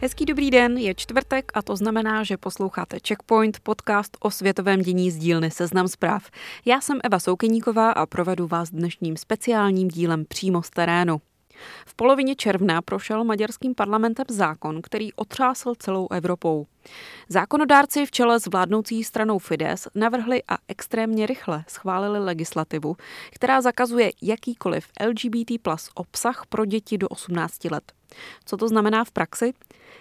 Hezký dobrý den, je čtvrtek a to znamená, že posloucháte Checkpoint, podcast o světovém dění z dílny Seznam zpráv. Já jsem Eva Soukeníková a provedu vás dnešním speciálním dílem přímo z terénu. V polovině června prošel maďarským parlamentem zákon, který otřásl celou Evropou. Zákonodárci v čele s vládnoucí stranou Fides navrhli a extrémně rychle schválili legislativu, která zakazuje jakýkoliv LGBT plus obsah pro děti do 18 let. Co to znamená v praxi?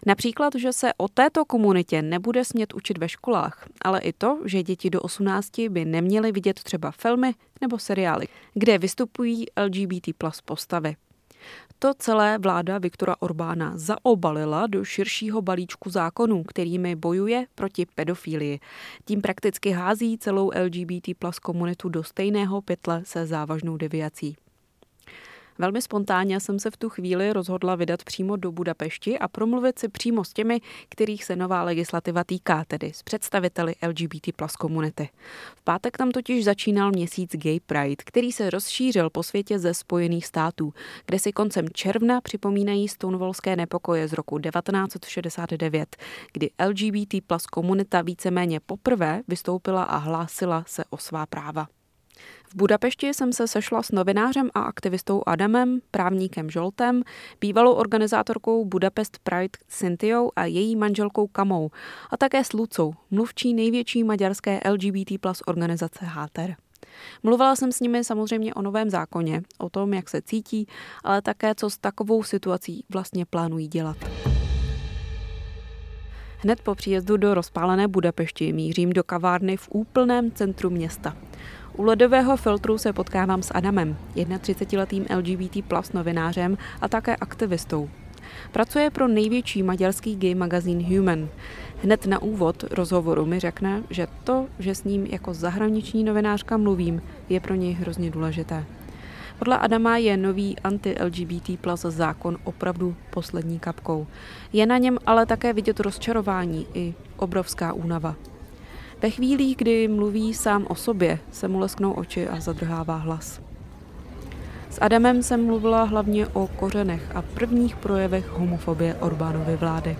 Například, že se o této komunitě nebude smět učit ve školách, ale i to, že děti do 18 by neměly vidět třeba filmy nebo seriály, kde vystupují LGBT plus postavy. To celé vláda Viktora Orbána zaobalila do širšího balíčku zákonů, kterými bojuje proti pedofílii. Tím prakticky hází celou LGBT plus komunitu do stejného pytle se závažnou deviací. Velmi spontánně jsem se v tu chvíli rozhodla vydat přímo do Budapešti a promluvit si přímo s těmi, kterých se nová legislativa týká, tedy s představiteli LGBT plus komunity. V pátek tam totiž začínal měsíc Gay Pride, který se rozšířil po světě ze Spojených států, kde si koncem června připomínají stonewallské nepokoje z roku 1969, kdy LGBT plus komunita víceméně poprvé vystoupila a hlásila se o svá práva. V Budapešti jsem se sešla s novinářem a aktivistou Adamem, právníkem Žoltem, bývalou organizátorkou Budapest Pride Cynthiou a její manželkou Kamou a také s Lucou, mluvčí největší maďarské LGBT plus organizace Háter. Mluvila jsem s nimi samozřejmě o novém zákoně, o tom, jak se cítí, ale také, co s takovou situací vlastně plánují dělat. Hned po příjezdu do rozpálené Budapešti mířím do kavárny v úplném centru města. U ledového filtru se potkávám s Adamem, 31-letým LGBT plus novinářem a také aktivistou. Pracuje pro největší maďarský gay magazín Human. Hned na úvod rozhovoru mi řekne, že to, že s ním jako zahraniční novinářka mluvím, je pro něj hrozně důležité. Podle Adama je nový anti-LGBT plus zákon opravdu poslední kapkou. Je na něm ale také vidět rozčarování i obrovská únava. Ve chvílích, kdy mluví sám o sobě, se mu lesknou oči a zadrhává hlas. S Adamem jsem mluvila hlavně o kořenech a prvních projevech homofobie Orbánovy vlády.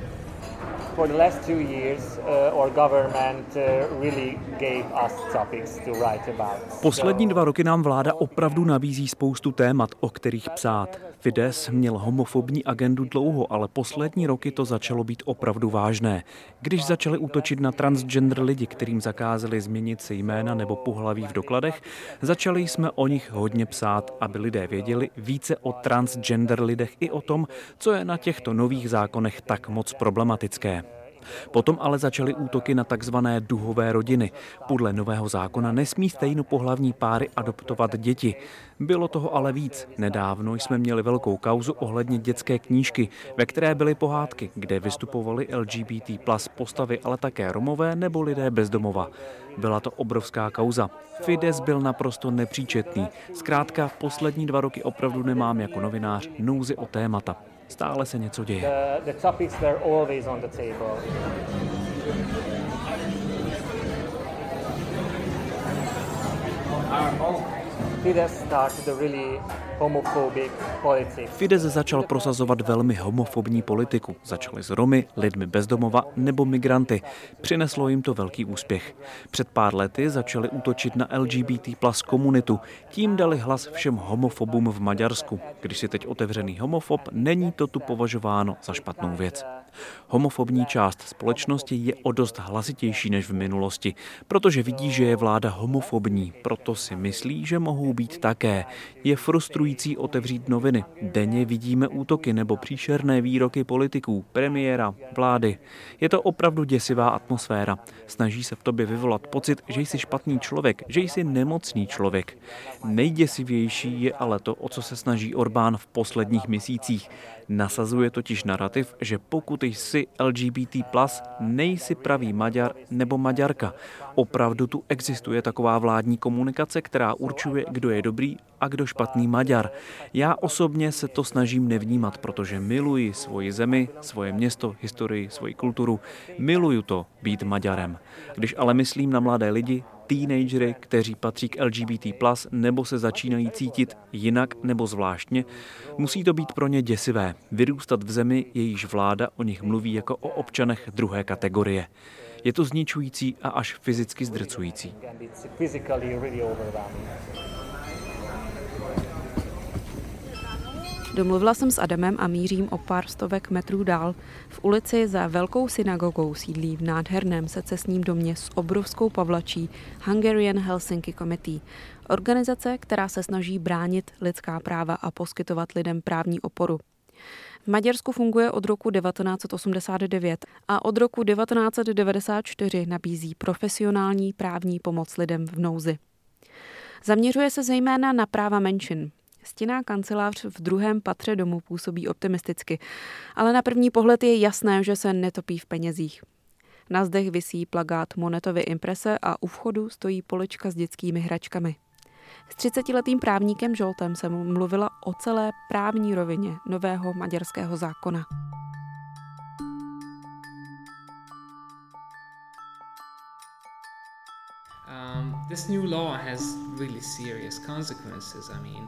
For the last two years, uh, our government uh, really gave us topics to write about. Poslední dva roky nám vláda opravdu nabízí spoustu témat, o kterých psát. Fides měl homofobní agendu dlouho, ale poslední roky to začalo být opravdu vážné. Když začali útočit na transgender lidi, kterým zakázali změnit si jména nebo pohlaví v dokladech, začali jsme o nich hodně psát, aby lidé věděli více o transgender lidech i o tom, co je na těchto nových zákonech tak moc problematické. Potom ale začaly útoky na takzvané duhové rodiny. Podle nového zákona nesmí stejnopohlavní páry adoptovat děti. Bylo toho ale víc. Nedávno jsme měli velkou kauzu ohledně dětské knížky, ve které byly pohádky, kde vystupovali LGBT plus postavy, ale také Romové nebo lidé bezdomova. Byla to obrovská kauza. Fides byl naprosto nepříčetný. Zkrátka, poslední dva roky opravdu nemám jako novinář nouzi o témata. Stále se něco děje. The, Fides začal prosazovat velmi homofobní politiku. Začali s Romy, lidmi bezdomova nebo migranty. Přineslo jim to velký úspěch. Před pár lety začali útočit na LGBT plus komunitu. Tím dali hlas všem homofobům v Maďarsku. Když si teď otevřený homofob, není to tu považováno za špatnou věc. Homofobní část společnosti je o dost hlasitější než v minulosti, protože vidí, že je vláda homofobní, proto si myslí, že mohou být také. Je frustrující otevřít noviny. Denně vidíme útoky nebo příšerné výroky politiků, premiéra, vlády. Je to opravdu děsivá atmosféra. Snaží se v tobě vyvolat pocit, že jsi špatný člověk, že jsi nemocný člověk. Nejděsivější je ale to, o co se snaží Orbán v posledních měsících. Nasazuje totiž narrativ, že pokud jsi LGBT+, nejsi pravý Maďar nebo Maďarka. Opravdu tu existuje taková vládní komunikace, která určuje, kdo je dobrý a kdo špatný Maďar. Já osobně se to snažím nevnímat, protože miluji svoji zemi, svoje město, historii, svoji kulturu. Miluju to být Maďarem. Když ale myslím na mladé lidi, teenagery, kteří patří k LGBT+, nebo se začínají cítit jinak nebo zvláštně, musí to být pro ně děsivé. Vyrůstat v zemi, jejíž vláda o nich mluví jako o občanech druhé kategorie. Je to zničující a až fyzicky zdrcující. Domluvila jsem s Adamem a mířím o pár stovek metrů dál. V ulici za velkou synagogou sídlí v nádherném secesním domě s obrovskou pavlačí Hungarian Helsinki Committee, organizace, která se snaží bránit lidská práva a poskytovat lidem právní oporu. V Maďarsku funguje od roku 1989 a od roku 1994 nabízí profesionální právní pomoc lidem v nouzi. Zaměřuje se zejména na práva menšin, Stěná kancelář v druhém patře domu působí optimisticky, ale na první pohled je jasné, že se netopí v penězích. Na zdech visí plagát Monetovy imprese a u vchodu stojí polička s dětskými hračkami. S 30-letým právníkem Žoltem jsem mluvila o celé právní rovině nového maďarského zákona. Um, this new law has really serious consequences. I mean,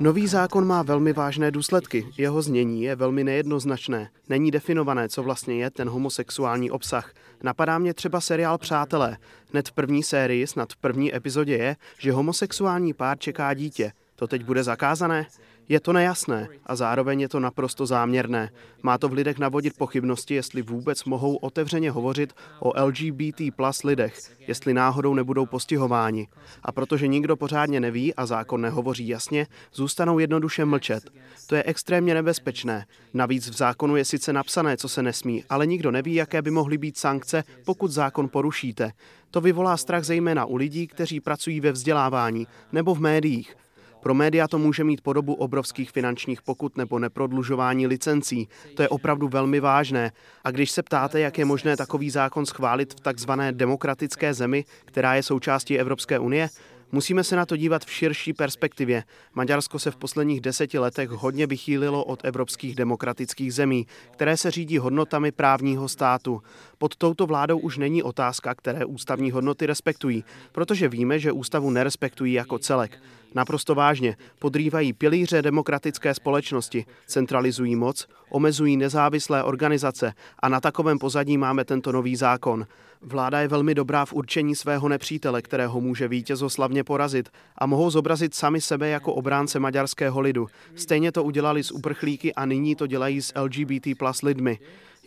Nový zákon má velmi vážné důsledky. Jeho znění je velmi nejednoznačné. Není definované, co vlastně je ten homosexuální obsah. Napadá mě třeba seriál Přátelé. Hned v první sérii, snad v první epizodě je, že homosexuální pár čeká dítě. To teď bude zakázané? Je to nejasné a zároveň je to naprosto záměrné. Má to v lidech navodit pochybnosti, jestli vůbec mohou otevřeně hovořit o LGBT plus lidech, jestli náhodou nebudou postihováni. A protože nikdo pořádně neví a zákon nehovoří jasně, zůstanou jednoduše mlčet. To je extrémně nebezpečné. Navíc v zákonu je sice napsané, co se nesmí, ale nikdo neví, jaké by mohly být sankce, pokud zákon porušíte. To vyvolá strach zejména u lidí, kteří pracují ve vzdělávání nebo v médiích. Pro média to může mít podobu obrovských finančních pokut nebo neprodlužování licencí. To je opravdu velmi vážné. A když se ptáte, jak je možné takový zákon schválit v takzvané demokratické zemi, která je součástí Evropské unie, Musíme se na to dívat v širší perspektivě. Maďarsko se v posledních deseti letech hodně vychýlilo od evropských demokratických zemí, které se řídí hodnotami právního státu. Pod touto vládou už není otázka, které ústavní hodnoty respektují, protože víme, že ústavu nerespektují jako celek. Naprosto vážně podrývají pilíře demokratické společnosti, centralizují moc, omezují nezávislé organizace a na takovém pozadí máme tento nový zákon. Vláda je velmi dobrá v určení svého nepřítele, kterého může vítězoslavně porazit a mohou zobrazit sami sebe jako obránce maďarského lidu. Stejně to udělali s uprchlíky a nyní to dělají s LGBT plus lidmi.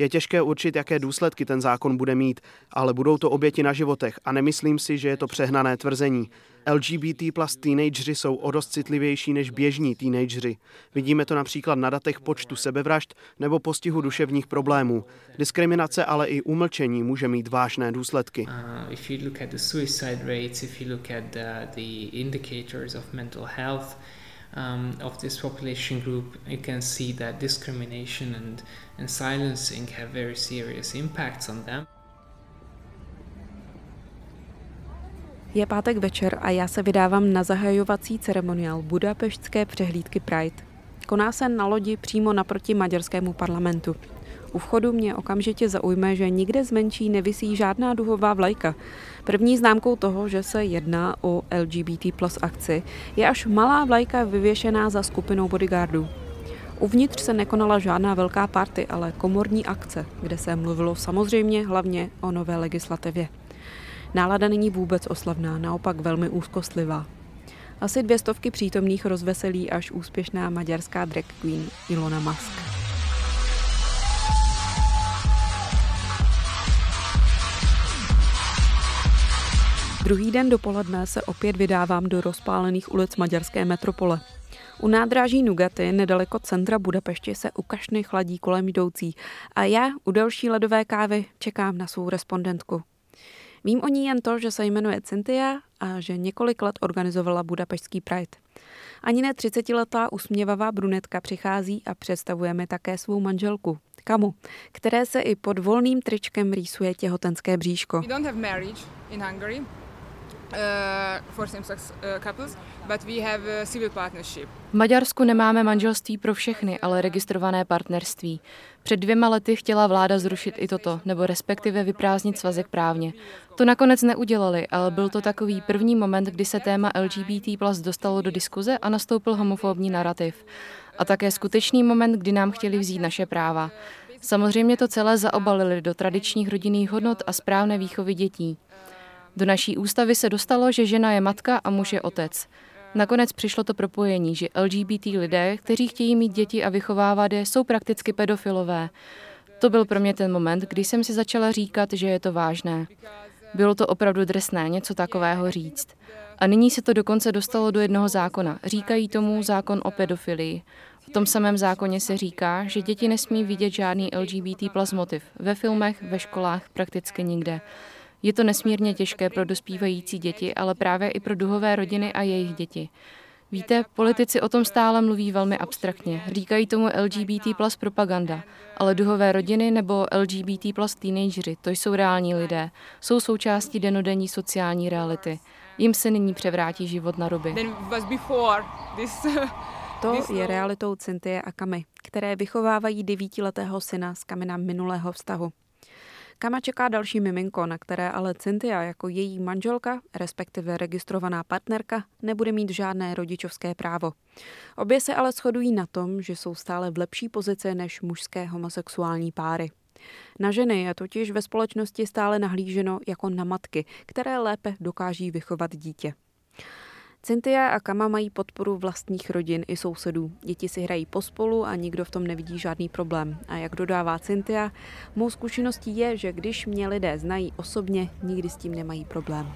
Je těžké určit, jaké důsledky ten zákon bude mít, ale budou to oběti na životech a nemyslím si, že je to přehnané tvrzení. LGBT plus teenageři jsou o dost citlivější než běžní teenageři. Vidíme to například na datech počtu sebevražd nebo postihu duševních problémů. Diskriminace ale i umlčení může mít vážné důsledky. Uh, um, of this population group, you can see that discrimination and, and silencing have very serious impacts on them. Je pátek večer a já se vydávám na zahajovací ceremoniál budapeštské přehlídky Pride. Koná se na lodi přímo naproti maďarskému parlamentu. U vchodu mě okamžitě zaujme, že nikde zmenší nevisí žádná duhová vlajka. První známkou toho, že se jedná o LGBT plus akci, je až malá vlajka vyvěšená za skupinou bodyguardů. Uvnitř se nekonala žádná velká party, ale komorní akce, kde se mluvilo samozřejmě hlavně o nové legislativě. Nálada není vůbec oslavná, naopak velmi úzkostlivá. Asi dvě stovky přítomných rozveselí až úspěšná maďarská drag queen Ilona Musk. Druhý den dopoledne se opět vydávám do rozpálených ulic maďarské metropole. U nádraží Nugaty, nedaleko centra Budapešti, se u kašny chladí kolem jdoucí a já u další ledové kávy čekám na svou respondentku. Vím o ní jen to, že se jmenuje Cynthia a že několik let organizovala Budapešský Pride. Ani ne 30-letá usměvavá brunetka přichází a představuje mi také svou manželku, Kamu, které se i pod volným tričkem rýsuje těhotenské bříško. We don't have marriage in Hungary. Uh, for same-sex uh, couples, but we have a civil partnership. V Maďarsku nemáme manželství pro všechny, ale registrované partnerství. Před dvěma lety chtěla vláda zrušit i toto, nebo respektive vyprázdnit svazek právně. To nakonec neudělali, ale byl to takový první moment, kdy se téma LGBT plus dostalo do diskuze a nastoupil homofobní narrativ. A také skutečný moment, kdy nám chtěli vzít naše práva. Samozřejmě to celé zaobalili do tradičních rodinných hodnot a správné výchovy dětí. Do naší ústavy se dostalo, že žena je matka a muž je otec. Nakonec přišlo to propojení, že LGBT lidé, kteří chtějí mít děti a vychovávat je, jsou prakticky pedofilové. To byl pro mě ten moment, kdy jsem si začala říkat, že je to vážné. Bylo to opravdu drsné něco takového říct. A nyní se to dokonce dostalo do jednoho zákona. Říkají tomu zákon o pedofilii. V tom samém zákoně se říká, že děti nesmí vidět žádný LGBT plus motiv. Ve filmech, ve školách, prakticky nikde. Je to nesmírně těžké pro dospívající děti, ale právě i pro duhové rodiny a jejich děti. Víte, politici o tom stále mluví velmi abstraktně. Říkají tomu LGBT plus propaganda, ale duhové rodiny nebo LGBT plus teenagery, to jsou reální lidé. Jsou součástí denodenní sociální reality. Jim se nyní převrátí život na ruby. To je realitou Cynthia a Kamy, které vychovávají devítiletého syna z kamena minulého vztahu. Kama čeká další miminko, na které ale Cynthia jako její manželka, respektive registrovaná partnerka, nebude mít žádné rodičovské právo. Obě se ale shodují na tom, že jsou stále v lepší pozici než mužské homosexuální páry. Na ženy je totiž ve společnosti stále nahlíženo jako na matky, které lépe dokáží vychovat dítě. Cynthia a Kama mají podporu vlastních rodin i sousedů. Děti si hrají pospolu a nikdo v tom nevidí žádný problém. A jak dodává Cynthia, mou zkušeností je, že když mě lidé znají osobně, nikdy s tím nemají problém.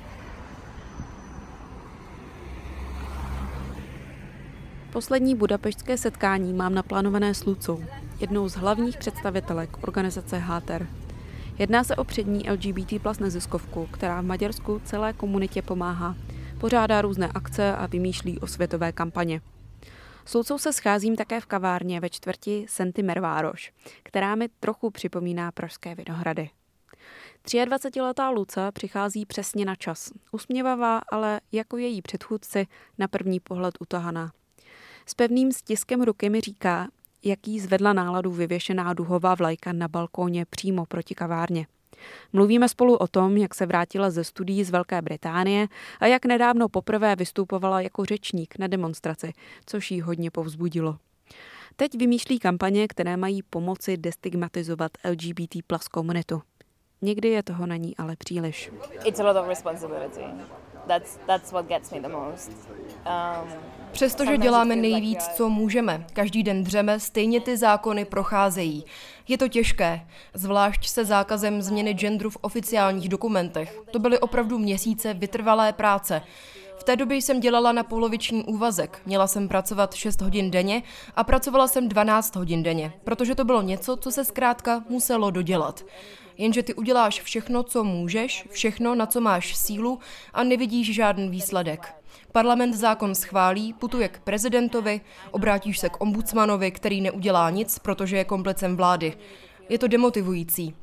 Poslední budapeštské setkání mám naplánované s Lucou, jednou z hlavních představitelek organizace Háter. Jedná se o přední LGBT plus neziskovku, která v Maďarsku celé komunitě pomáhá pořádá různé akce a vymýšlí o světové kampaně. S se scházím také v kavárně ve čtvrti Senty Mervároš, která mi trochu připomíná Pražské Vinohrady. 23-letá Luca přichází přesně na čas. Usměvavá, ale jako její předchůdci na první pohled utahaná. S pevným stiskem ruky mi říká, jaký zvedla náladu vyvěšená duhová vlajka na balkóně přímo proti kavárně. Mluvíme spolu o tom, jak se vrátila ze studií z Velké Británie a jak nedávno poprvé vystupovala jako řečník na demonstraci, což jí hodně povzbudilo. Teď vymýšlí kampaně, které mají pomoci destigmatizovat LGBT plus komunitu. Někdy je toho na ní ale příliš. It's a lot of responsibility. That's, that's what gets me the most. Um, Přestože děláme nejvíc, co můžeme, každý den dřeme, stejně ty zákony procházejí. Je to těžké, zvlášť se zákazem změny genderu v oficiálních dokumentech. To byly opravdu měsíce vytrvalé práce. Té době jsem dělala na poloviční úvazek. Měla jsem pracovat 6 hodin denně a pracovala jsem 12 hodin denně, protože to bylo něco, co se zkrátka muselo dodělat. Jenže ty uděláš všechno, co můžeš, všechno, na co máš sílu a nevidíš žádný výsledek. Parlament zákon schválí, putuje k prezidentovi, obrátíš se k ombudsmanovi, který neudělá nic, protože je komplecem vlády. Je to demotivující.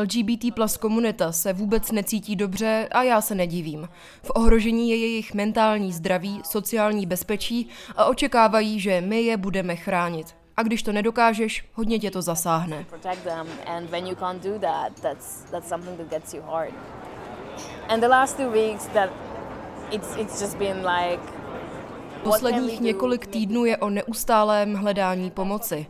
LGBT plus komunita se vůbec necítí dobře a já se nedivím. V ohrožení je jejich mentální zdraví, sociální bezpečí a očekávají, že my je budeme chránit. A když to nedokážeš, hodně tě to zasáhne. Posledních několik týdnů je o neustálém hledání pomoci.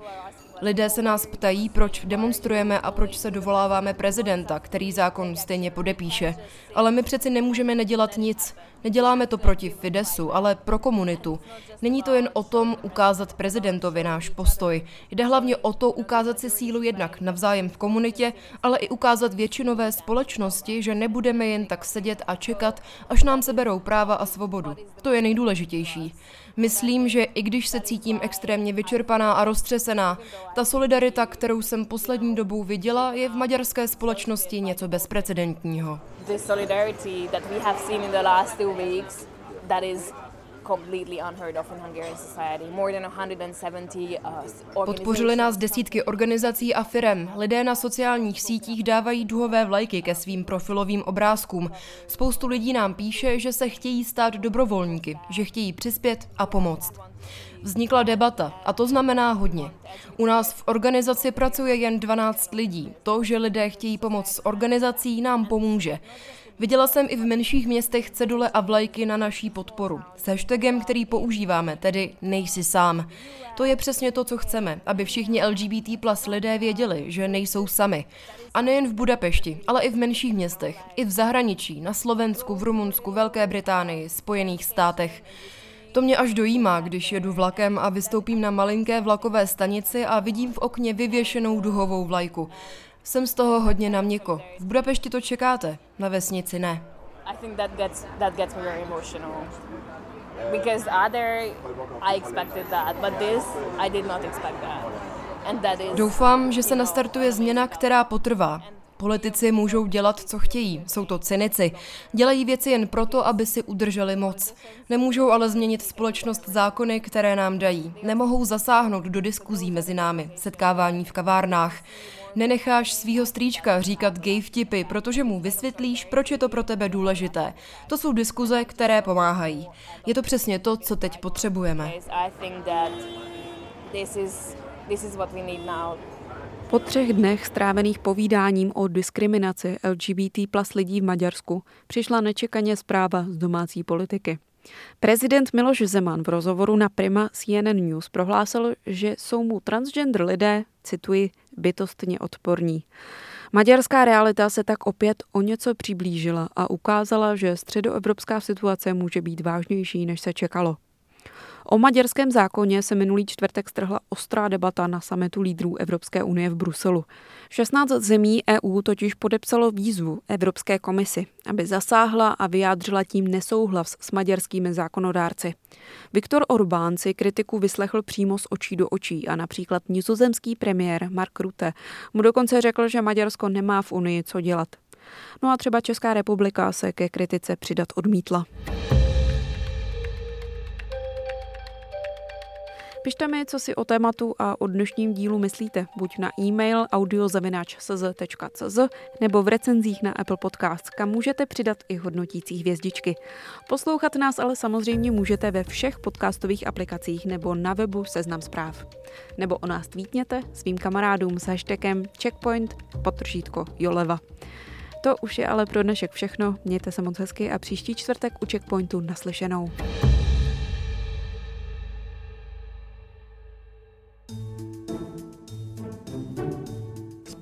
Lidé se nás ptají, proč demonstrujeme a proč se dovoláváme prezidenta, který zákon stejně podepíše. Ale my přeci nemůžeme nedělat nic. Neděláme to proti Fidesu, ale pro komunitu. Není to jen o tom ukázat prezidentovi náš postoj. Jde hlavně o to ukázat si sílu jednak navzájem v komunitě, ale i ukázat většinové společnosti, že nebudeme jen tak sedět a čekat, až nám seberou práva a svobodu. To je nejdůležitější. Myslím, že i když se cítím extrémně vyčerpaná a roztřesená, ta solidarita, kterou jsem poslední dobou viděla, je v maďarské společnosti něco bezprecedentního. Completely unheard of in Hungarian society. More than 170 uh, Podpořili nás desítky organizací a firem. Lidé na sociálních sítích dávají duhové vlajky ke svým profilovým obrázkům. Spoustu lidí nám píše, že se chtějí stát dobrovolníky, že chtějí přispět a pomoct. Vznikla debata a to znamená hodně. U nás v organizaci pracuje jen 12 lidí. To, že lidé chtějí pomoct s organizací, nám pomůže. Viděla jsem i v menších městech cedule a vlajky na naší podporu. S hashtagem, který používáme, tedy nejsi sám. To je přesně to, co chceme, aby všichni LGBT plus lidé věděli, že nejsou sami. A nejen v Budapešti, ale i v menších městech, i v zahraničí, na Slovensku, v Rumunsku, Velké Británii, Spojených státech. To mě až dojímá, když jedu vlakem a vystoupím na malinké vlakové stanici a vidím v okně vyvěšenou duhovou vlajku. Jsem z toho hodně na měko. V Budapešti to čekáte, na vesnici ne. I think that gets, that gets me very emotional. Because other, I expected that, but this, I did not expect that. And that is... Doufám, že se nastartuje změna, která potrvá. Politici můžou dělat, co chtějí, jsou to cynici. Dělají věci jen proto, aby si udrželi moc. Nemůžou ale změnit společnost zákony, které nám dají. Nemohou zasáhnout do diskuzí mezi námi, setkávání v kavárnách. Nenecháš svýho strýčka říkat gay vtipy, protože mu vysvětlíš, proč je to pro tebe důležité. To jsou diskuze, které pomáhají. Je to přesně to, co teď potřebujeme. Po třech dnech strávených povídáním o diskriminaci LGBT plus lidí v Maďarsku přišla nečekaně zpráva z domácí politiky. Prezident Miloš Zeman v rozhovoru na Prima CNN News prohlásil, že jsou mu transgender lidé, cituji, bytostně odporní. Maďarská realita se tak opět o něco přiblížila a ukázala, že středoevropská situace může být vážnější, než se čekalo. O maďarském zákoně se minulý čtvrtek strhla ostrá debata na sametu lídrů Evropské unie v Bruselu. 16 zemí EU totiž podepsalo výzvu Evropské komisi, aby zasáhla a vyjádřila tím nesouhlas s maďarskými zákonodárci. Viktor Orbán si kritiku vyslechl přímo z očí do očí a například nizozemský premiér Mark Rutte mu dokonce řekl, že Maďarsko nemá v Unii co dělat. No a třeba Česká republika se ke kritice přidat odmítla. Pište mi, co si o tématu a o dnešním dílu myslíte, buď na e-mail audiozavináč.cz nebo v recenzích na Apple Podcast, kam můžete přidat i hodnotící hvězdičky. Poslouchat nás ale samozřejmě můžete ve všech podcastových aplikacích nebo na webu Seznam zpráv. Nebo o nás tweetněte svým kamarádům s hashtagem checkpoint potržítko Joleva. To už je ale pro dnešek všechno. Mějte se moc hezky a příští čtvrtek u Checkpointu naslyšenou.